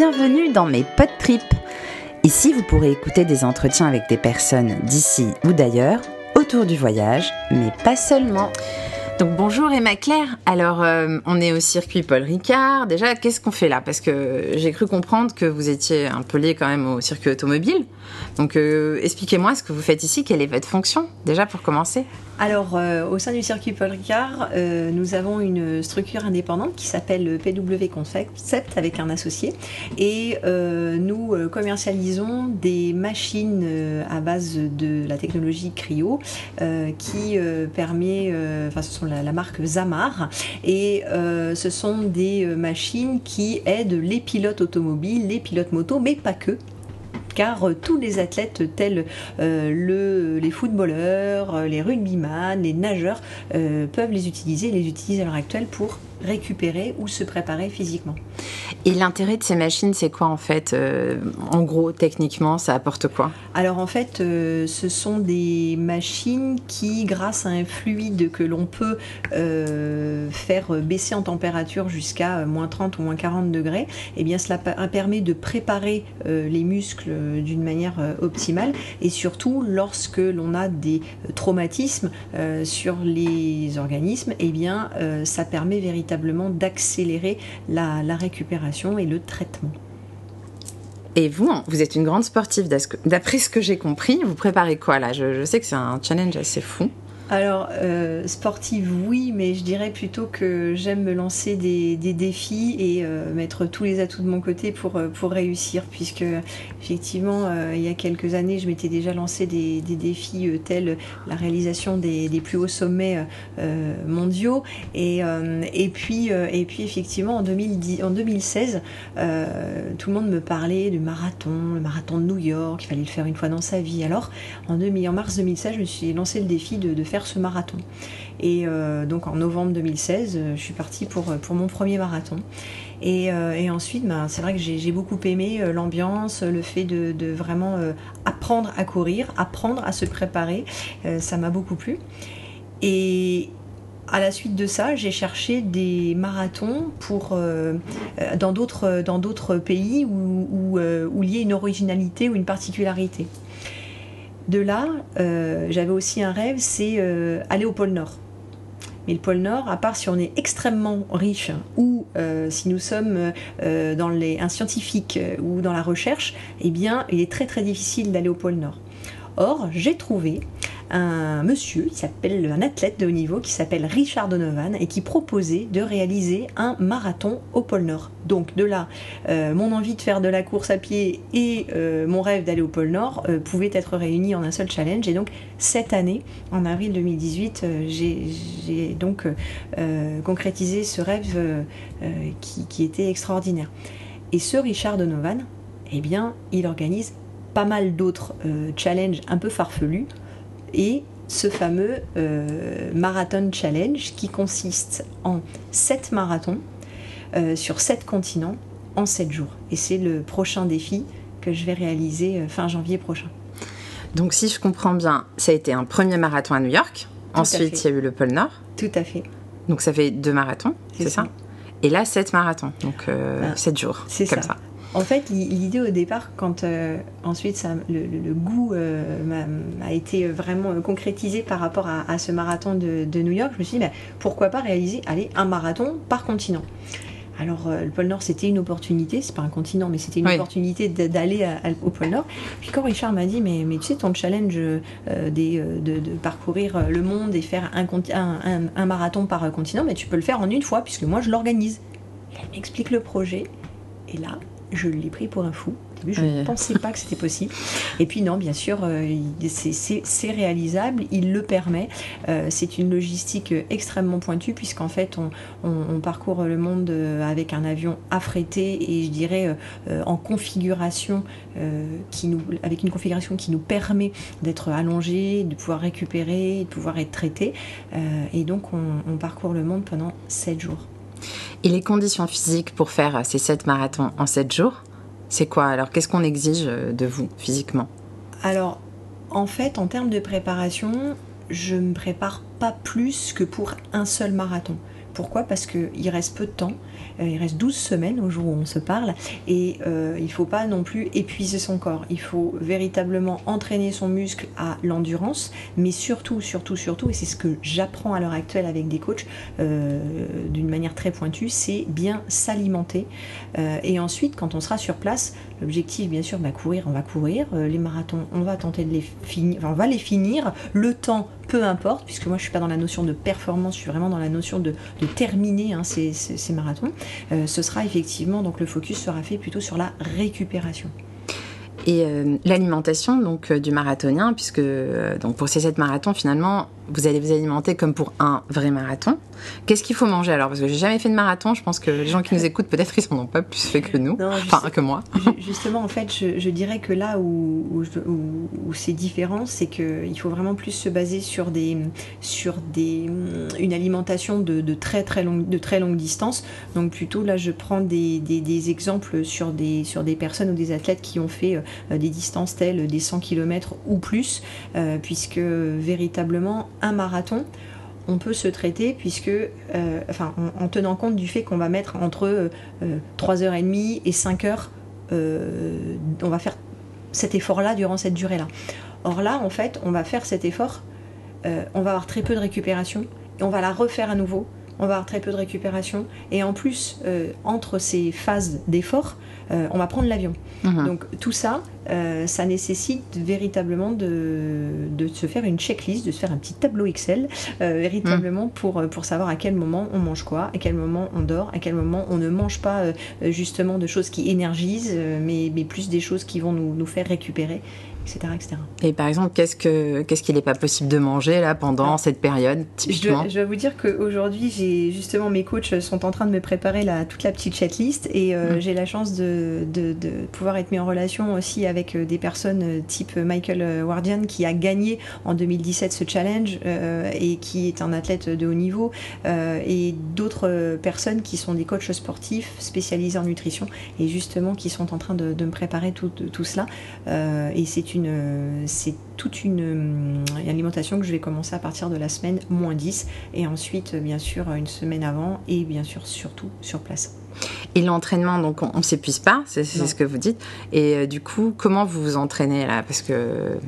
Bienvenue dans mes pod trips. Ici, vous pourrez écouter des entretiens avec des personnes d'ici ou d'ailleurs autour du voyage, mais pas seulement. Donc bonjour Emma Claire. Alors euh, on est au circuit Paul Ricard. Déjà, qu'est-ce qu'on fait là? Parce que j'ai cru comprendre que vous étiez un peu lié quand même au circuit automobile. Donc euh, expliquez-moi ce que vous faites ici. Quelle est votre fonction Déjà pour commencer? Alors, euh, au sein du circuit Paul euh, nous avons une structure indépendante qui s'appelle PW Concept avec un associé. Et euh, nous commercialisons des machines à base de la technologie Cryo qui permet, enfin, ce sont la, la, marque Zamar. Et ce sont des machines qui aident les pilotes automobiles, les pilotes moto, mais pas que car euh, tous les athlètes tels euh, le, les footballeurs, euh, les rugbyman, les nageurs peuvent les utiliser, les utilisent à l'heure actuelle pour récupérer ou se préparer physiquement. Et l'intérêt de ces machines, c'est quoi en fait euh, En gros, techniquement, ça apporte quoi? Alors en fait, euh, ce sont des machines qui, grâce à un fluide que l'on peut euh, faire baisser en température jusqu'à moins 30 ou moins 40 degrés, et eh bien cela permet de préparer les muscles d'une manière optimale et surtout lorsque l'on a des traumatismes sur les organismes, et eh bien ça permet véritablement d'accélérer la, récupération et le traitement. Et vous, vous êtes une grande sportive, d'après ce que j'ai compris, vous préparez quoi là? Je, sais que c'est un challenge assez fou. Alors, euh, sportive, oui, mais je dirais plutôt que j'aime me lancer des, défis et euh, mettre tous les atouts de mon côté pour, euh, réussir, puisque effectivement, il y a quelques années, je m'étais déjà lancé des, défis tels la réalisation des, plus hauts sommets mondiaux. Et, puis, effectivement, en, 2010, en 2016, tout le monde me parlait du marathon, le marathon de New York, il fallait le faire une fois dans sa vie. Alors, en, mars 2016, je me suis lancé le défi de faire ce marathon. Et euh, donc en novembre 2016, euh, je suis partie pour, euh, pour mon premier marathon. Et, ensuite, ben, c'est vrai que j'ai beaucoup aimé l'ambiance, le fait de, vraiment apprendre à courir, apprendre à se préparer. ça m'a beaucoup plu. Et à la suite de ça, j'ai cherché des marathons pour, dans d'autres pays où, où, où, il y a une originalité ou une particularité. De là, euh, j'avais aussi un rêve, c'est euh, aller au pôle Nord. Mais le pôle Nord, à part si on est extrêmement riche ou euh, si nous sommes un scientifique ou dans la recherche, eh bien, il est très très difficile d'aller au pôle Nord. Or, j'ai trouvé un monsieur, s'appelle un athlète de haut niveau qui s'appelle Richard Donovan et qui proposait de réaliser un marathon au pôle Nord. Donc de là, euh, mon envie de faire de la course à pied et euh, mon rêve d'aller au pôle Nord euh, pouvaient être réunis en un seul challenge. Et donc cette année, en avril 2018, j'ai donc concrétisé ce rêve qui, qui était extraordinaire. Et ce Richard Donovan, eh bien, il organise pas mal d'autres challenges un peu farfelus et ce fameux euh, Marathon Challenge qui consiste en 7 marathons euh, sur 7 continents en 7 jours. Et c'est le prochain défi que je vais réaliser euh, fin janvier prochain. Donc si je comprends bien, ça a été un premier marathon à New York. Ensuite, il y a eu le pôle Nord. Tout à fait. Donc ça fait deux marathons, c'est ça? Et là, 7 marathons, donc 7 ah, jours. C'est ça. En fait, l'idée au départ, quand euh, ensuite ça, le, goût euh, a, été vraiment concrétisé par rapport à, ce marathon de, New York, je me suis dit, bah, pourquoi pas réaliser allez, un marathon par continent alors, euh, le pôle Nord, c'était une opportunité, c'est pas un continent, mais c'était une opportunité d'aller au pôle Nord. Puis quand Richard m'a dit, mais, mais tu sais, ton challenge des, de, parcourir le monde et faire un, un, un, marathon par continent, mais tu peux le faire en une fois, puisque moi, je l'organise. Il m'explique le projet, et là, je l'ai pris pour un fou. Au début, je ne pensais pas que c'était possible. Et puis non, bien sûr, euh, c'est réalisable, il le permet. Euh, c'est une logistique extrêmement pointue puisqu'en fait, on, parcourt le monde euh, avec un avion affrété et je dirais en configuration qui nous, avec une configuration qui nous permet d'être allongé, de pouvoir récupérer, de pouvoir être traité. et donc, on, on parcourt le monde pendant 7 jours. Et les conditions physiques pour faire ces 7 marathons en 7 jours, c'est quoi Alors, qu'est-ce qu'on exige de vous physiquement? Alors, en fait, en termes de préparation, je me prépare pas plus que pour un seul marathon. Pourquoi? Parce qu'il reste peu de temps. Euh, il reste 12 semaines au jour où on se parle et euh, il ne faut pas non plus épuiser son corps. Il faut véritablement entraîner son muscle à l'endurance, mais surtout, surtout, surtout, et c'est ce que j'apprends à l'heure actuelle avec des coachs euh, d'une manière très pointue, c'est bien s'alimenter. et ensuite, quand on sera sur place, l'objectif, bien sûr, bah, courir, on va courir. les marathons, on va tenter de les finir, on va les finir. Le temps peu importe, puisque moi je suis pas dans la notion de performance, je suis vraiment dans la notion de, terminer hein, ces, marathons. Euh, ce sera effectivement, donc le focus sera fait plutôt sur la récupération. Et euh, l'alimentation donc euh, du marathonien, puisque donc pour ces sept marathons finalement, vous allez vous alimenter comme pour un vrai marathon. Qu'est-ce qu'il faut manger? Alors Parce que j'ai jamais fait de marathon, je pense que les gens qui nous écoutent, peut-être ils n'en ont pas plus fait que nous, enfin que moi. Justement, en fait, je, dirais que là où, où, c'est différent, c'est qu'il faut vraiment plus se baser sur, des, sur des, une alimentation de, de, très, très longue, de très longue distance. Donc plutôt là, je prends des, des, exemples sur des, sur des personnes ou des athlètes qui ont fait euh, des distances telles des 100 km ou plus, euh, puisque véritablement un marathon, on peut se traiter puisque, euh, en, tenant compte du fait qu'on va mettre entre 3h30 euh, et 5h, euh, on va faire cet effort-là durant cette durée-là. Or là, en fait, on va faire cet effort, on va avoir très peu de récupération et on va la refaire à nouveau. On va avoir très peu de récupération et en plus, entre ces phases d'effort, on va prendre l'avion. Mhm. Donc tout ça, euh, ça nécessite véritablement de, de, se faire une checklist, de se faire un petit tableau Excel, euh, véritablement mm. pour, pour savoir à quel moment on mange quoi, à quel moment on dort, à quel moment on ne mange pas euh, justement de choses qui énergisent, mais, mais, plus des choses qui vont nous, nous faire récupérer. Etc, etc. Et par exemple, qu'est-ce que qu'est-ce qu'il n'est pas possible de manger là pendant cette période typiquement je, je, vais vous dire qu'aujourd'hui, j'ai justement mes coachs sont en train de me préparer la, toute la petite checklist et mm. j'ai la chance de, de, de, pouvoir être mis en relation aussi avec euh, des personnes euh, type Michael euh, Wardian qui a gagné en 2017 ce challenge et qui est un athlète de haut niveau et d'autres personnes qui sont des coachs sportifs spécialisés en nutrition et justement qui sont en train de, me préparer tout, tout cela et c'est une c'est toute une, alimentation que je vais commencer à partir de la semaine moins 10 et ensuite bien sûr une semaine avant et bien sûr surtout sur place. Et l'entraînement, donc on, ne s'épuise pas, c'est ce que vous dites. Et euh, du coup, comment vous vous entraînez là? Parce que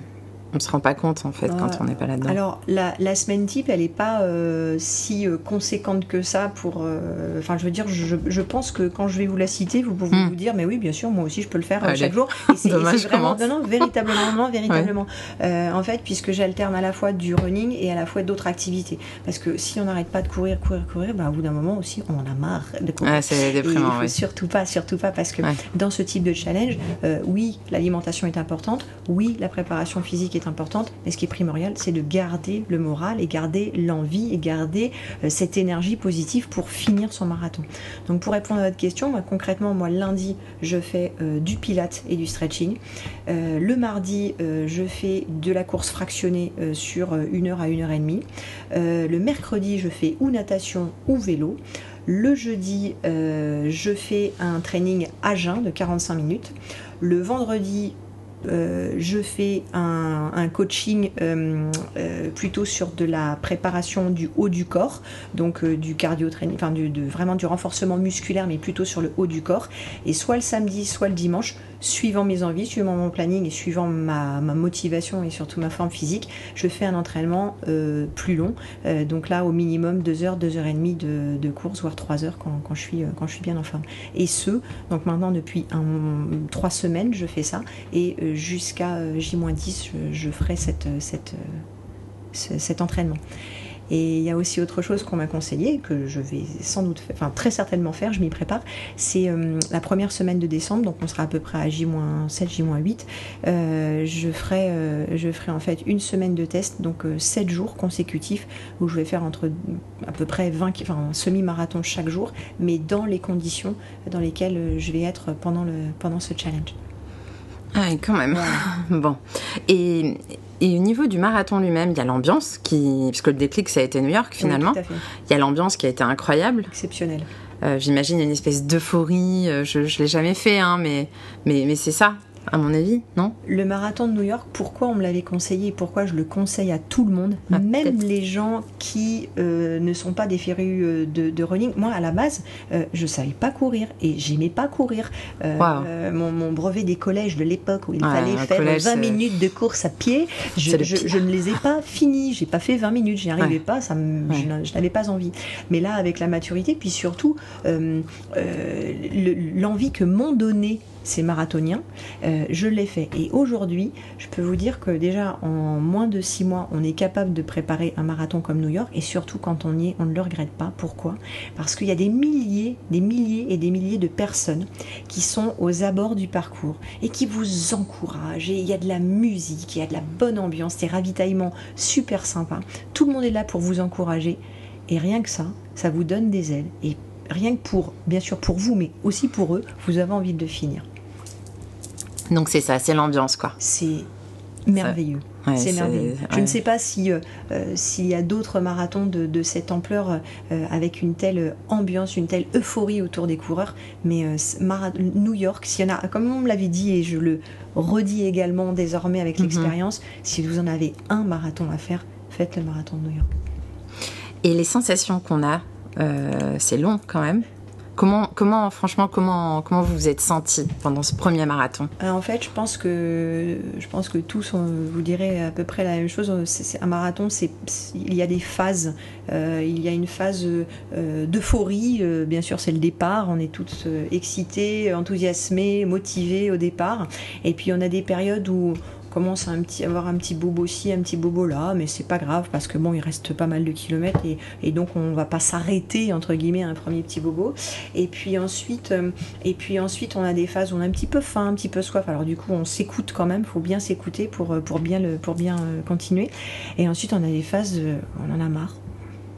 on se rend pas compte en fait quand on n'est pas là-dedans. Alors la, la, semaine type, elle n'est pas euh, si euh, conséquente que ça pour. Euh, enfin, je veux dire, je, je, pense que quand je vais vous la citer, vous pouvez hmm. vous dire, mais oui, bien sûr, moi aussi, je peux le faire chaque jour. Et c'est vraiment, non, non, véritablement, non, véritablement. en fait, puisque j'alterne à la fois du running et à la fois d'autres activités, parce que si on n'arrête pas de courir, courir, courir, bah, au bout d'un moment aussi, on en a marre de courir. Ah, c'est déprimant. Et Surtout pas, surtout pas, parce que dans ce type de challenge, oui, l'alimentation est importante, oui, la préparation physique est importante, mais ce qui est primordial, c'est de garder le moral et garder l'envie et garder euh, cette énergie positive pour finir son marathon. Donc pour répondre à votre question, concrètement, moi lundi, je fais euh, du pilate et du stretching. Euh, le mardi, je fais de la course fractionnée sur une heure à une heure et demie. le mercredi, je fais ou natation ou vélo. Le jeudi, je fais un training à jeun de 45 minutes. Le vendredi, euh, je fais un, coaching euh, euh, plutôt sur de la préparation du haut du corps, donc du cardio training, enfin vraiment du renforcement musculaire, mais plutôt sur le haut du corps. Et soit le samedi, soit le dimanche, suivant mes envies, suivant mon planning et suivant ma, motivation et surtout ma forme physique, je fais un entraînement plus long. donc là, au minimum 2 heures, 2 heures et demie de, course, voire 3 heures quand, je suis, quand je suis bien en forme. Et ce, donc maintenant depuis un, 3 semaines, je fais ça. Et jusqu'à euh, J-10, je, ferai cette, cette, euh, cet entraînement. Et il y a aussi autre chose qu'on m'a conseillé, que je vais sans doute, enfin très certainement faire, je m'y prépare, c'est euh, la première semaine de décembre, donc on sera à peu près à J-7, J-8. je, ferai, je ferai en fait une semaine de test, donc 7 jours consécutifs, où je vais faire entre à peu près 20, enfin semi-marathon chaque jour, mais dans les conditions dans lesquelles je vais être pendant, le, pendant ce challenge. Ah quand même. bon. Et, et, au niveau du marathon lui-même, il y a l'ambiance qui. Parce que le déclic, ça a été New York finalement. Il y a l'ambiance qui a été incroyable. Exceptionnelle. Euh, J'imagine une espèce d'euphorie. Euh, je ne l'ai jamais fait, hein, mais, mais, mais c'est ça. À mon avis, non Le marathon de New York, pourquoi on me l'avait conseillé et pourquoi je le conseille à tout le monde, Ah, même les gens qui euh, ne sont pas des férus euh, de, de running. Moi, à la base, euh, je savais pas courir et j'aimais pas courir. Euh, Wow. mon, mon brevet des collèges de l'époque où il fallait faire collège, 20 c'est- minutes de course à pied, je, ne les ai pas finis. J'ai pas fait 20 minutes, j'y arrivais Ouais. pas, ça me- Ouais. je n'a- je n'avais pas envie. Mais là, avec la maturité, puis surtout le- l'envie que m'ont donné ces marathoniens, euh, je l'ai fait. Et aujourd'hui, je peux vous dire que déjà en moins de six mois, on est capable de préparer un marathon comme New York. Et surtout quand on y est, on ne le regrette pas. Pourquoi? Parce qu'il y a des milliers, des milliers et des milliers de personnes qui sont aux abords du parcours et qui vous encouragent. Et il y a de la musique, il y a de la bonne ambiance, des ravitaillements super sympas. Tout le monde est là pour vous encourager. Et rien que ça, ça vous donne des ailes. Rien que pour, bien sûr pour vous, mais aussi pour eux, vous avez envie de finir. Donc c'est ça, c'est l'ambiance, quoi. C'est merveilleux. Ouais, c'est merveilleux. Je ouais. ne sais pas si euh, euh, s'il y a d'autres marathons de, de cette ampleur euh, avec une telle ambiance, une telle euphorie autour des coureurs, mais euh, New York, s'il y en a, comme on me l'avait dit et je le redis également désormais avec Mhm. l'expérience, si vous en avez un marathon à faire, faites le marathon de New York. Et les sensations qu'on a, euh, c'est long quand même. Comment, comment, franchement, comment, comment vous vous êtes senti pendant ce premier marathon? Euh, En fait, je pense que je pense que tous vous direz à peu près la même chose. C'est- un marathon, c'est il y a des phases. Euh, il y a une phase euh, d'euphorie. euh, bien sûr, c'est le départ. On est tous euh, excités, enthousiasmés, motivés au départ. Et puis on a des périodes où commence à avoir un petit bobo ci, un petit bobo là, mais c'est pas grave parce que bon, il reste pas mal de kilomètres et, donc on va pas s'arrêter entre guillemets à un premier petit bobo. Et puis ensuite, euh, et puis ensuite, on a des phases où on a un petit peu faim, un petit peu soif. Alors du coup, on s'écoute quand même. Il faut bien s'écouter pour, euh, pour bien, le, pour bien euh, continuer. Et ensuite, on a des phases, euh, on en a marre.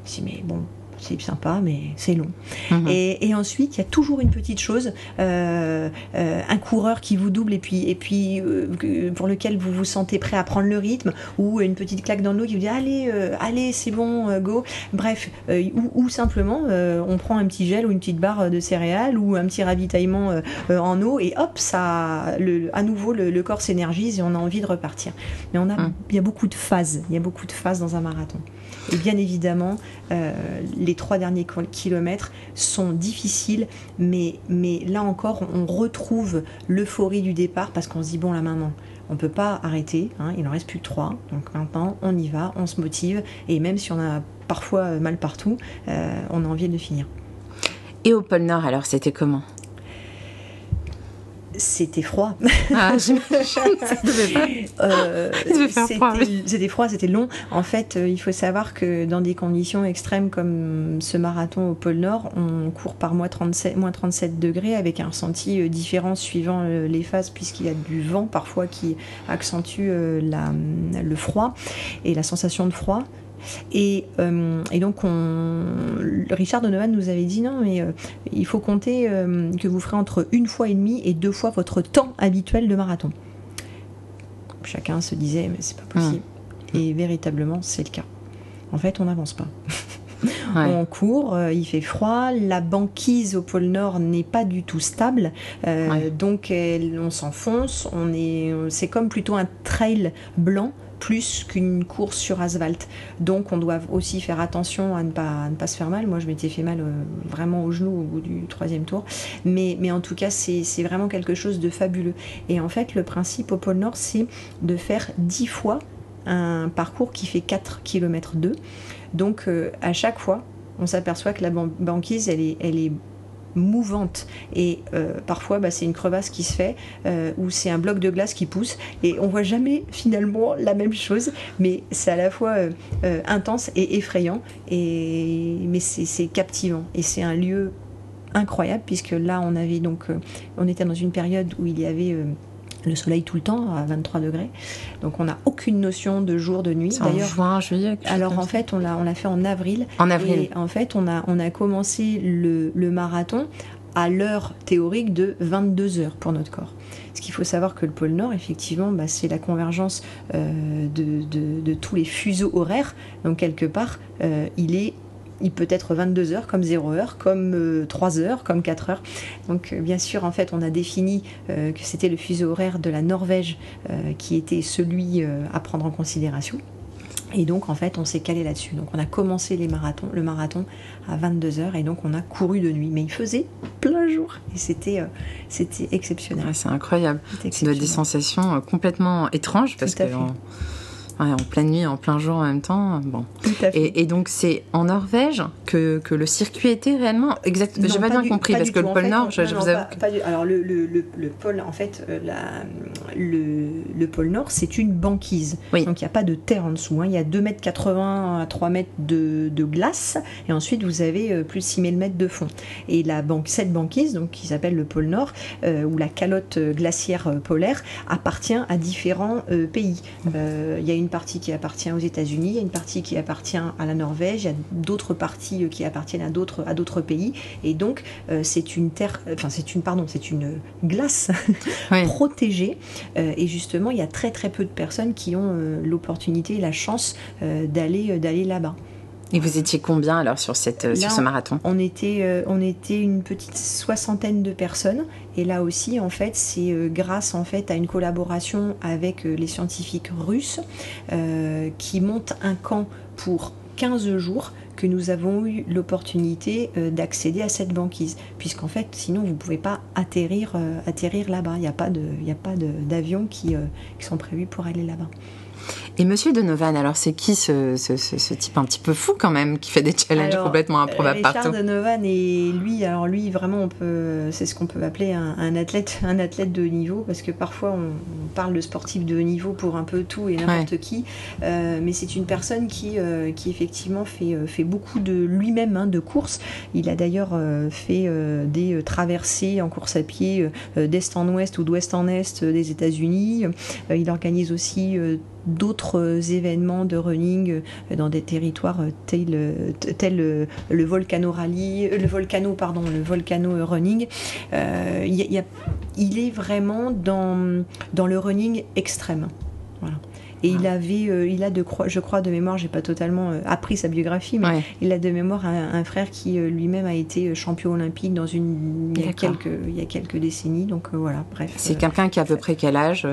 Si mais bon, c'est sympa, mais c'est long. Mhm. Et, et ensuite, il y a toujours une petite chose, euh, euh, un coureur qui vous double et puis, et puis euh, pour lequel vous vous sentez prêt à prendre le rythme, ou une petite claque dans le dos qui vous dit allez, allez, c'est bon, go. Bref, ou, ou simplement on prend un petit gel ou une petite barre de céréales ou un petit ravitaillement en eau et hop, ça, le, à nouveau le, le corps s'énergise et on a envie de repartir. Mais on a, Mm. il y a beaucoup de phases, il y a beaucoup de phases dans un marathon. Et bien évidemment, euh, les trois derniers kil- kilomètres sont difficiles, mais, là encore, on retrouve l'euphorie du départ parce qu'on se dit, bon, là maintenant, on peut pas arrêter, hein, il en reste plus que trois, donc maintenant, on y va, on se motive, et même si on a parfois mal partout, euh, on a envie de finir. Et au pôle Nord, alors, c'était comment? C'était froid. ah. Euh, c'était- froid. C'était long. En fait, euh, il faut savoir que dans des conditions extrêmes comme ce marathon au pôle Nord, on court par moins 37, moins 37 degrés avec un ressenti euh, différent suivant les phases puisqu'il y a du vent parfois qui accentue la- le froid et la sensation de froid. Et, euh, et donc, on, Richard Donovan nous avait dit non, mais euh, il faut compter euh, que vous ferez entre une fois et demie et deux fois votre temps habituel de marathon. Chacun se disait, mais c'est pas possible. Et véritablement, c'est le cas. En fait, on n'avance pas. Ouais. On court, euh, il fait froid, la banquise au pôle Nord n'est pas du tout stable, euh, Ouais. donc elle- on s'enfonce. On est, c'est comme plutôt un trail blanc plus qu'une course sur asphalte. Donc on doit aussi faire attention à ne pas, ne pas se faire mal. Moi je m'étais fait mal euh, vraiment au genou au bout du troisième tour. Mais, mais en tout cas c'est vraiment quelque chose de fabuleux. Et en fait le principe au pôle Nord c'est de faire 10 fois un parcours qui fait 4 km 2. Donc euh, à chaque fois on s'aperçoit que la ban- banquise elle est, elle est mouvante. Et euh, parfois bah, c'est une crevasse qui se fait euh, ou c'est un bloc de glace qui pousse. Et on voit jamais finalement la même chose. Mais c'est à la fois euh, intense et effrayant. Et mais c'est captivant. Et c'est un lieu incroyable puisque là on avait donc on était dans une période où il y avait le soleil tout le temps à 23 degrés donc on n'a aucune notion de jour de nuit d'ailleurs juin, juillet. alors en fait on l'a on l'a fait en avril en avril. et en fait, on a, on a commencé le, le marathon à l'heure théorique de 22 heures pour notre corps. Ce qu'il faut savoir que le pôle Nord, effectivement, bah, c'est la convergence euh, de, de- de tous les fuseaux horaires. Donc quelque part, euh, il est il peut être 22 heures, comme 0 heure, comme 3 heures, comme 4 heures. Donc bien sûr, en fait, on a défini que c'était le fuseau horaire de la Norvège qui était celui à prendre en considération. Et donc, en fait, on s'est calé là-dessus. Donc, on a commencé les marathons, le marathon à 22h et donc on a couru de nuit. Mais il faisait plein jour et c'était euh, c'était exceptionnel. c'est incroyable. C'est des sensations euh, complètement étranges parce que en pleine nuit, en plein jour en même temps. Bon. Et, donc c'est en Norvège que, que, le circuit était réellement exact. J'ai pas, bien compris parce que le pôle Nord, je, vous avoue. Alors le, le, le, pôle, en fait, euh, la, le, pôle Nord, c'est une banquise. Donc il n'y a pas de terre en dessous. Hein. Il y a 2,80 m à 3 mètres de, de, glace et ensuite vous avez euh, plus de 6000 mètres de fond. Et la banque, cette banquise, donc qui s'appelle le pôle Nord, euh, ou la calotte glaciaire polaire, appartient à différents pays. Il y a une une partie qui appartient aux États-Unis, il y a une partie qui appartient à la Norvège, il y a d'autres parties euh, qui appartiennent à d'autres à d'autres pays. Et donc euh, c'est une terre, enfin c'est une pardon, c'est une glace protégée. Euh, et justement, il y a très très peu de personnes qui ont l'opportunité et la chance d'aller d'aller là-bas. Et vous étiez combien alors sur, cette, sur ce marathon? on était, euh, on était une petite soixantaine de personnes. Et là aussi, en fait, c'est euh, grâce en fait à une collaboration avec euh, les scientifiques russes qui montent un camp pour 15 jours que nous avons eu l'opportunité d'accéder à cette banquise. Puisqu'en fait, sinon, vous ne pouvez pas atterrir, atterrir là-bas. Il n'y a pas d'avions qui, qui sont prévus pour aller là-bas. Et Monsieur Donovan, alors c'est qui ce, ce, type un petit peu fou quand même qui fait des challenges complètement improbables Richard partout? Donovan et lui, alors lui vraiment on peut, c'est ce qu'on peut appeler un, athlète, un athlète de haut niveau parce que parfois on, parle de sportif de haut niveau pour un peu tout et n'importe qui, euh, mais c'est une personne qui, euh, qui effectivement fait, euh, fait beaucoup de lui-même hein, de courses. Il a d'ailleurs fait des traversées en course à pied d'est en ouest ou d'ouest en est des États-Unis. il organise aussi d'autres événements de running dans des territoires euh, tels, euh, le volcano le volcano pardon, le volcano running. il est vraiment dans, dans le running extrême. Et il avait, il a de, je crois de mémoire, j'ai pas totalement appris sa biographie, mais il a de mémoire un, frère qui lui-même a été champion olympique dans une, il y a quelques, il y a quelques décennies. Donc voilà, bref. C'est quelqu'un qui a à peu près quel âge.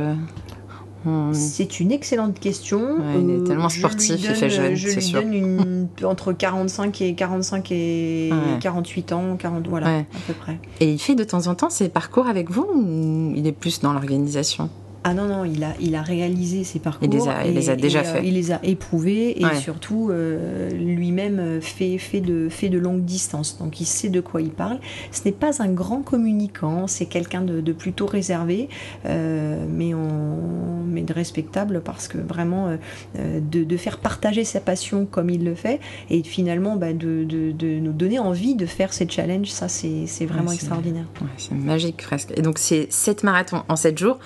C'est une excellente question. il est tellement sportif, il fait jeune, Je lui donne une, entre 45 et 45 et 48 ans, 40, voilà, à peu près. Et il fait de temps en temps ses parcours avec vous ou il est plus dans l'organisation? Ah non, non, il a, il a réalisé ses parcours. Il les a, il les a déjà fait. il les a éprouvés et surtout euh, lui-même fait, fait, de, fait de longue distance. Donc il sait de quoi il parle. Ce n'est pas un grand communicant, c'est quelqu'un de, plutôt réservé, euh, mais, on, mais de respectable parce que vraiment euh, de, faire partager sa passion comme il le fait et finalement bah, de, de, nous donner envie de faire ces challenges, ça c'est vraiment extraordinaire. c'est magique presque. Et donc c'est 7 marathons en 7 jours.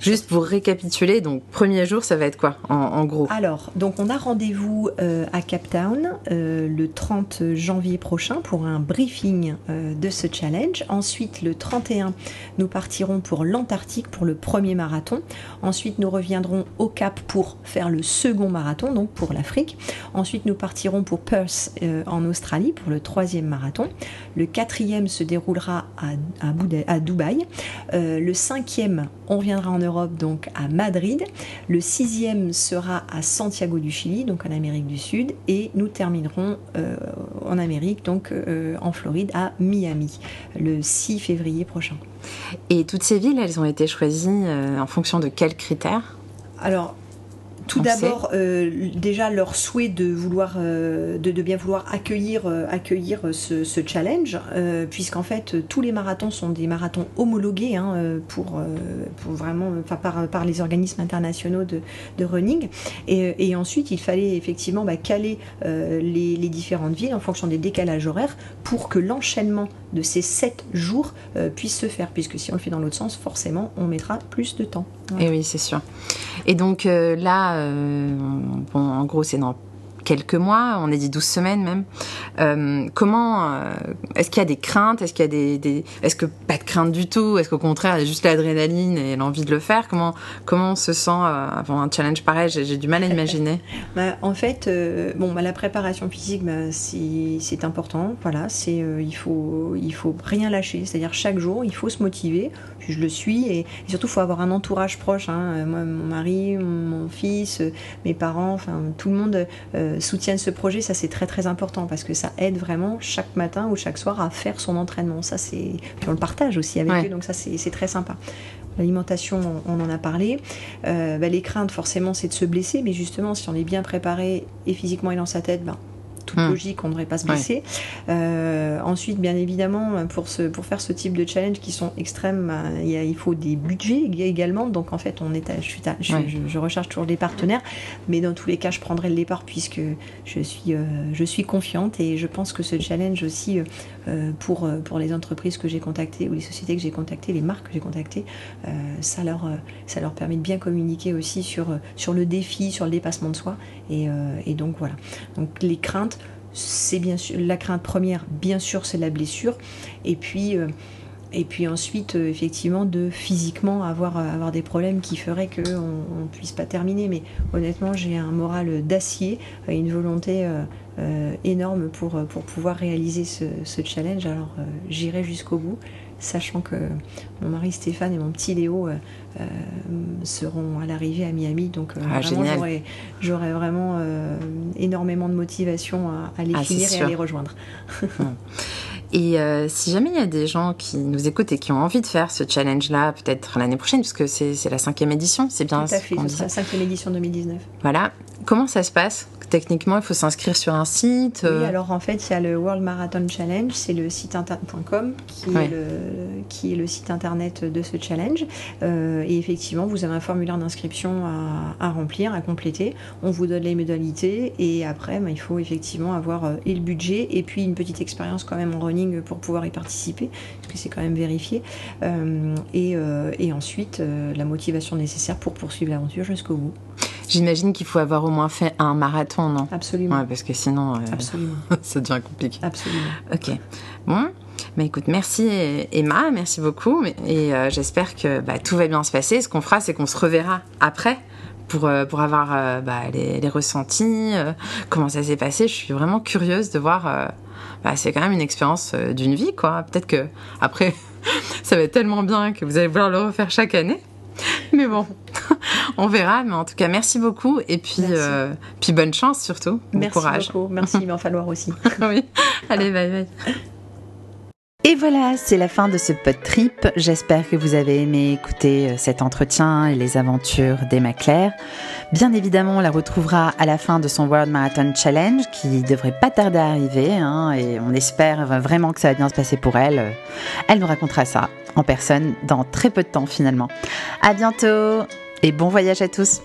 Juste pour récapituler, donc premier jour, ça va être quoi en, gros? Alors, donc on a rendez-vous euh, à Cape Town euh, le 30 janvier prochain pour un briefing euh, de ce challenge. Ensuite, le 31, nous partirons pour l'Antarctique pour le premier marathon. Ensuite, nous reviendrons au Cap pour faire le second marathon, donc pour l'Afrique. Ensuite, nous partirons pour Perth en Australie pour le troisième marathon. Le quatrième se déroulera à, à, à Dubaï. le cinquième, on reviendra en Europe donc à Madrid. Le sixième sera à Santiago du Chili, donc en Amérique du Sud. Et nous terminerons euh, en Amérique, donc euh, en Floride, à Miami, le 6 février prochain. Et toutes ces villes, elles ont été choisies euh, en fonction de quels critères? Alors, tout d'abord, euh, déjà leur souhait de vouloir, euh, de, bien vouloir accueillir, euh, accueillir ce, challenge, puisqu'en fait tous les marathons sont des marathons homologués hein, pour, pour vraiment, par, par les organismes internationaux de, running. Et, ensuite, il fallait effectivement bah, caler les, les, différentes villes en fonction des décalages horaires pour que l'enchaînement de ces sept jours puisse se faire, puisque si on le fait dans l'autre sens, forcément, on mettra plus de temps. Et oui, c'est sûr. Et donc là, euh, bon, en gros, c'est dans quelques mois, on a dit 12 semaines même. Euh, comment euh, est-ce qu'il y a des craintes? Est-ce qu'il y a des, des est-ce que pas de crainte du tout? Est-ce qu'au contraire, il y a juste l'adrénaline et l'envie de le faire? Comment comment on se sent euh, avant un challenge pareil? J'ai du mal à imaginer. bah, en fait, euh, bon, bah, la préparation physique, bah, c'est important. Voilà, c'est il faut il faut rien lâcher. C'est-à-dire chaque jour, il faut se motiver. Je le suis et, surtout, il faut avoir un entourage proche. Hein. Moi, mon mari, mon, fils, mes parents, enfin tout le monde soutiennent ce projet. Ça, c'est très très important parce que ça aide vraiment chaque matin ou chaque soir à faire son entraînement. Ça, c'est puis on le partage aussi avec eux, donc ça, c'est très sympa. L'alimentation, on, en a parlé. Euh, bah, les craintes, forcément, c'est de se blesser, mais justement, si on est bien préparé et physiquement et dans sa tête, ben, toute hmm. logique, on ne devrait pas se blesser. Euh, ensuite, bien évidemment, pour, ce, pour faire ce type de challenge qui sont extrêmes, euh, il, faut des budgets également. Donc en fait, on est je, je, recherche toujours des partenaires, mais dans tous les cas, je prendrai le départ puisque je suis, euh, je suis confiante et je pense que ce challenge aussi, pour, pour les entreprises que j'ai contactées ou les sociétés que j'ai contactées, les marques que j'ai contactées, ça, leur, ça leur permet de bien communiquer aussi sur, sur le défi, sur le dépassement de soi. Et, et donc voilà. Donc les craintes, c'est bien sûr la crainte première, bien sûr, c'est la blessure. Et puis, euh, et puis ensuite, euh, effectivement, de physiquement avoir, euh, avoir des problèmes qui feraient qu'on ne puisse pas terminer. Mais honnêtement, j'ai un moral d'acier, une volonté énorme pour, pour pouvoir réaliser ce, ce challenge. Alors, j'irai jusqu'au bout sachant que mon mari Stéphane et mon petit Léo euh, euh, seront à l'arrivée à Miami. Donc euh, ah, j'aurai vraiment énormément de motivation à, les ah, finir et à les rejoindre. Et si jamais il y a des gens qui nous écoutent et qui ont envie de faire ce challenge-là, peut-être l'année prochaine, puisque c'est la cinquième édition, c'est bien Tout à fait, la cinquième édition 2019. Voilà. Comment ça se passe techniquement, il faut s'inscrire sur un site Oui, euh. alors en fait, il y a le World Marathon Challenge, c'est le site internet.com qui, est le, qui est le site internet de ce challenge. Euh, et effectivement, vous avez un formulaire d'inscription à, remplir, à compléter. On vous donne les modalités et après, ben, il faut effectivement avoir euh, et le budget et puis une petite expérience quand même en running pour pouvoir y participer, parce que c'est quand même vérifié. et, et, ensuite, la motivation nécessaire pour poursuivre l'aventure jusqu'au bout. J'imagine qu'il faut avoir au moins fait un marathon, non? Absolument. parce que sinon, euh, ça devient compliqué. Absolument. Ok. Bon. Mais écoute, merci Emma, merci beaucoup. Et euh, j'espère que bah, tout va bien se passer. Ce qu'on fera, c'est qu'on se reverra après pour, euh, pour avoir bah, les, ressentis, comment ça s'est passé. Je suis vraiment curieuse de voir. Bah, c'est quand même une expérience d'une vie, quoi. Peut-être que après, ça va être tellement bien que vous allez vouloir le refaire chaque année. Mais bon, on verra. Mais en tout cas, merci beaucoup. Et puis, euh, puis bonne chance surtout. Bon merci courage. beaucoup. Merci, il va en falloir aussi. oui. Allez, bye bye. Et voilà, c'est la fin de ce pod trip. J'espère que vous avez aimé écouter euh, cet entretien et les aventures d'Emma Claire. Bien évidemment, on la retrouvera à la fin de son World Marathon Challenge qui devrait pas tarder à arriver hein, et on espère vraiment que ça va bien se passer pour elle. Elle nous racontera ça en personne dans très peu de temps finalement. À bientôt et bon voyage à tous.